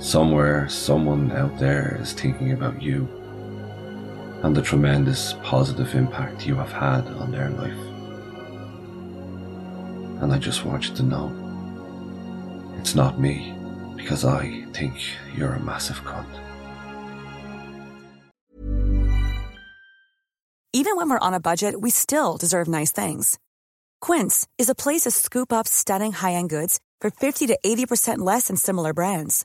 Somewhere, someone out there is thinking about you and the tremendous positive impact you have had on their life. And I just want you to know it's not me because I think you're a massive cunt. Even when we're on a budget, we still deserve nice things. Quince is a place to scoop up stunning high-end goods for 50 to 80% less than similar brands.